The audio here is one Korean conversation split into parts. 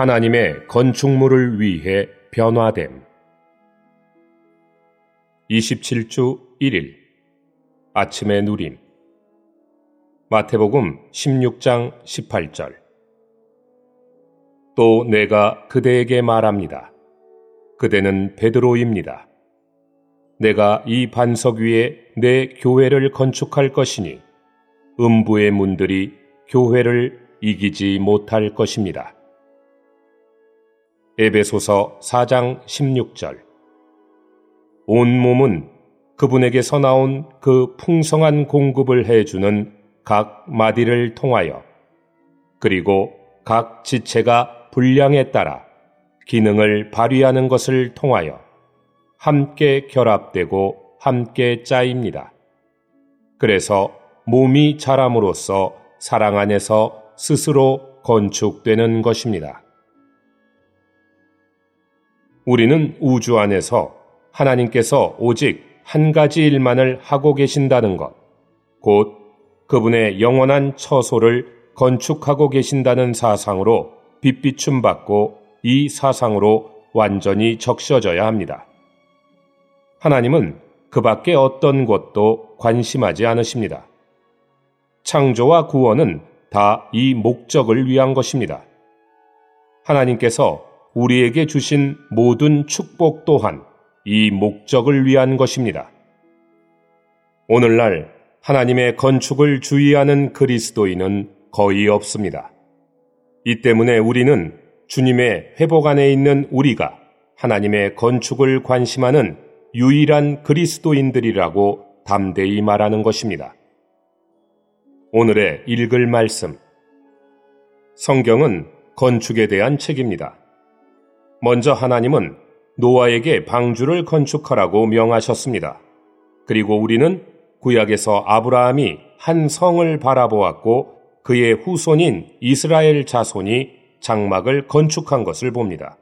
하나님의 건축물을 위해 변화됨. 27주 1일 아침의 누림 마태복음 16장 18절 또 내가 그대에게 말합니다. 그대는 베드로입니다. 내가 이 반석 위에 내 교회를 건축할 것이니 음부의 문들이 교회를 이기지 못할 것입니다. 에베소서 4장 16절 온 몸은 그분에게서 나온 그 풍성한 공급을 해주는 각 마디를 통하여 그리고 각 지체가 분량에 따라 기능을 발휘하는 것을 통하여 함께 결합되고 함께 짜입니다. 그래서 몸이 자람으로써 사랑 안에서 스스로 건축되는 것입니다. 우리는 우주 안에서 하나님께서 오직 한 가지 일만을 하고 계신다는 것, 곧 그분의 영원한 처소를 건축하고 계신다는 사상으로 빛비춤 받고 이 사상으로 완전히 적셔져야 합니다. 하나님은 그 밖에 어떤 것도 관심하지 않으십니다. 창조와 구원은 다 이 목적을 위한 것입니다. 하나님께서 우리에게 주신 모든 축복 또한 이 목적을 위한 것입니다. 오늘날 하나님의 건축을 주의하는 그리스도인은 거의 없습니다. 이 때문에 우리는 주님의 회복 안에 있는 우리가 하나님의 건축을 관심하는 유일한 그리스도인들이라고 담대히 말하는 것입니다. 오늘의 읽을 말씀. 성경은 건축에 대한 책입니다. 먼저 하나님은 노아에게 방주를 건축하라고 명하셨습니다. 그리고 우리는 구약에서 아브라함이 한 성을 바라보았고 그의 후손인 이스라엘 자손이 장막을 건축한 것을 봅니다.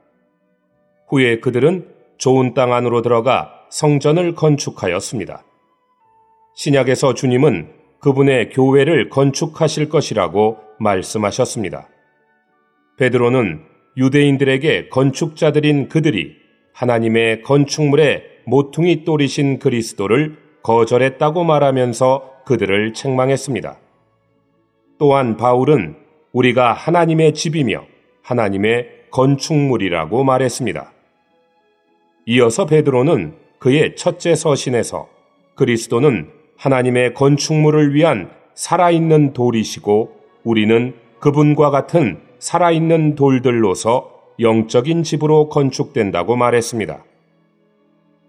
후에 그들은 좋은 땅 안으로 들어가 성전을 건축하였습니다. 신약에서 주님은 그분의 교회를 건축하실 것이라고 말씀하셨습니다. 베드로는 유대인들에게 건축자들인 그들이 하나님의 건축물에 모퉁이 또리신 그리스도를 거절했다고 말하면서 그들을 책망했습니다. 또한 바울은 우리가 하나님의 집이며 하나님의 건축물이라고 말했습니다. 이어서 베드로는 그의 첫째 서신에서 그리스도는 하나님의 건축물을 위한 살아있는 돌이시고 우리는 그분과 같은 살아있는 돌들로서 영적인 집으로 건축된다고 말했습니다.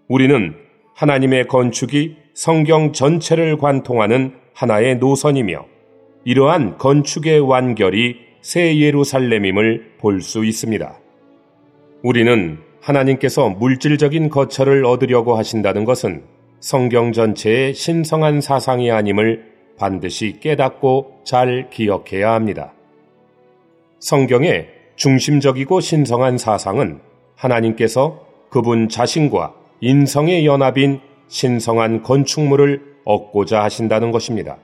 우리는 하나님의 건축이 성경 전체를 관통하는 하나의 노선이며 이러한 건축의 완결이 새 예루살렘임을 볼 수 있습니다. 우리는 하나님께서 물질적인 거처를 얻으려고 하신다는 것은 성경 전체의 신성한 사상이 아님을 반드시 깨닫고 잘 기억해야 합니다. 성경의 중심적이고 신성한 사상은 하나님께서 그분 자신과 인성의 연합인 신성한 건축물을 얻고자 하신다는 것입니다.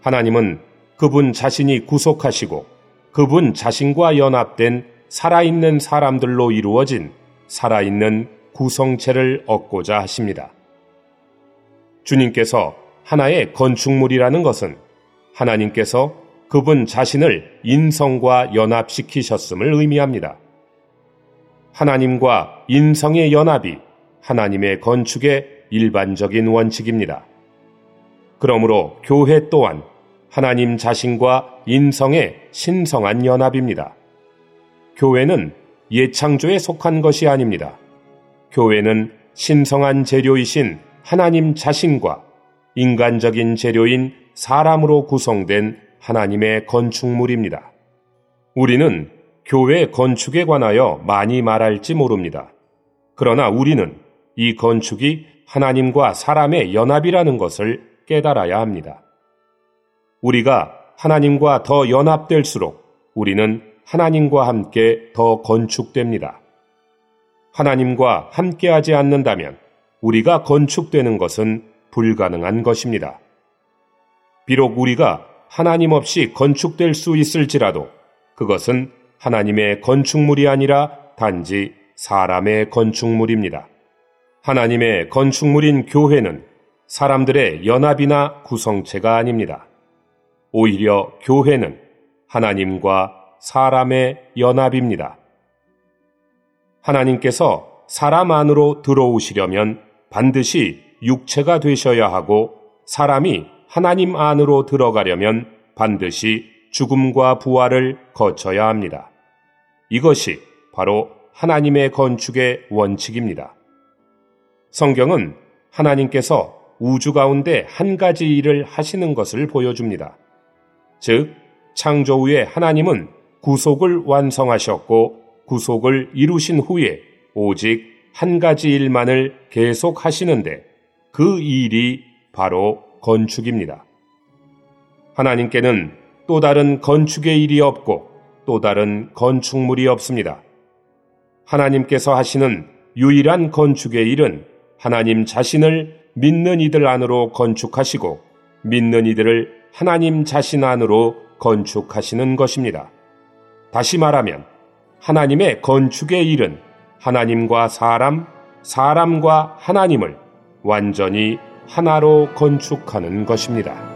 하나님은 그분 자신이 구속하시고 그분 자신과 연합된 살아있는 사람들로 이루어진 살아있는 구성체를 얻고자 하십니다. 주님께서 하나의 건축물이라는 것은 하나님께서 그분 자신을 인성과 연합시키셨음을 의미합니다. 하나님과 인성의 연합이 하나님의 건축의 일반적인 원칙입니다. 그러므로 교회 또한 하나님 자신과 인성의 신성한 연합입니다. 교회는 예창조에 속한 것이 아닙니다. 교회는 신성한 재료이신 하나님 자신과 인간적인 재료인 사람으로 구성된 하나님의 건축물입니다. 우리는 교회 건축에 관하여 많이 말할지 모릅니다. 그러나 우리는 이 건축이 하나님과 사람의 연합이라는 것을 깨달아야 합니다. 우리가 하나님과 더 연합될수록 우리는 하나님과 함께 더 건축됩니다. 하나님과 함께하지 않는다면 우리가 건축되는 것은 불가능한 것입니다. 비록 우리가 하나님 없이 건축될 수 있을지라도 그것은 하나님의 건축물이 아니라 단지 사람의 건축물입니다. 하나님의 건축물인 교회는 사람들의 연합이나 구성체가 아닙니다. 오히려 교회는 하나님과 사람의 연합입니다. 하나님께서 사람 안으로 들어오시려면 반드시 육체가 되셔야 하고 사람이 하나님 안으로 들어가려면 반드시 죽음과 부활을 거쳐야 합니다. 이것이 바로 하나님의 건축의 원칙입니다. 성경은 하나님께서 우주 가운데 한 가지 일을 하시는 것을 보여줍니다. 즉, 창조 후에 하나님은 구속을 완성하셨고 구속을 이루신 후에 오직 한 가지 일만을 계속 하시는데 그 일이 바로 건축입니다. 하나님께는 또 다른 건축의 일이 없고 또 다른 건축물이 없습니다. 하나님께서 하시는 유일한 건축의 일은 하나님 자신을 믿는 이들 안으로 건축하시고 믿는 이들을 하나님 자신 안으로 건축하시는 것입니다. 다시 말하면 하나님의 건축의 일은 하나님과 사람, 사람과 하나님을 완전히 하나로 건축하는 것입니다.